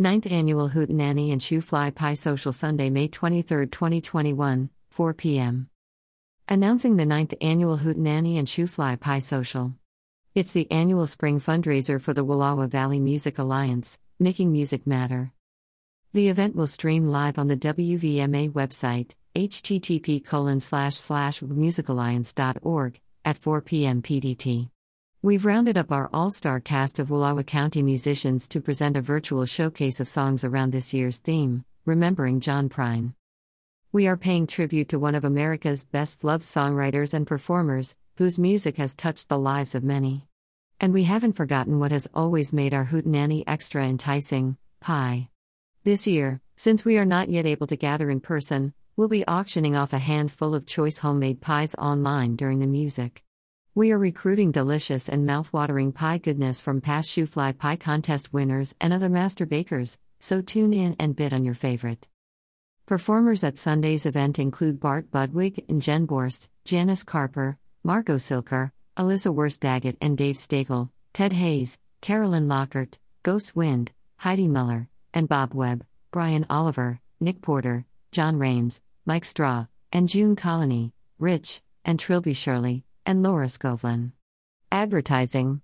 9th Annual Hootenanny and Shoofly Pie Social Sunday, May 23, 2021, 4 p.m. Announcing the 9th Annual Hootenanny and Shoofly Pie Social. It's the annual spring fundraiser for the Wallowa Valley Music Alliance, making music matter. The event will stream live on the WVMA website, http musicalliance.org, at 4 p.m. PDT. We've rounded up our all star cast of Wallowa County musicians to present a virtual showcase of songs around this year's theme, Remembering John Prine. We are paying tribute to one of America's best loved songwriters and performers, whose music has touched the lives of many. And we haven't forgotten what has always made our Hootenanny extra enticing pie. This year, since we are not yet able to gather in person, we'll be auctioning off a handful of choice homemade pies online during the music. We are recruiting delicious and mouthwatering pie goodness from past Shoofly Pie Contest winners and other master bakers, so tune in and bid on your favorite. Performers at Sunday's event include Bart Budwig and Jen Borst, Janice Carper, Margot Silker, Alyssa Wurst Daggett and Dave Stagel, Ted Hayes, Carolyn Lockhart, Ghost Wind, Heidi Muller, and Bob Webb, Brian Oliver, Nick Porter, John Rains, Mike Straw, and June Colony, Rich, and Trilby Shirley, and Laura Skovlin. Advertising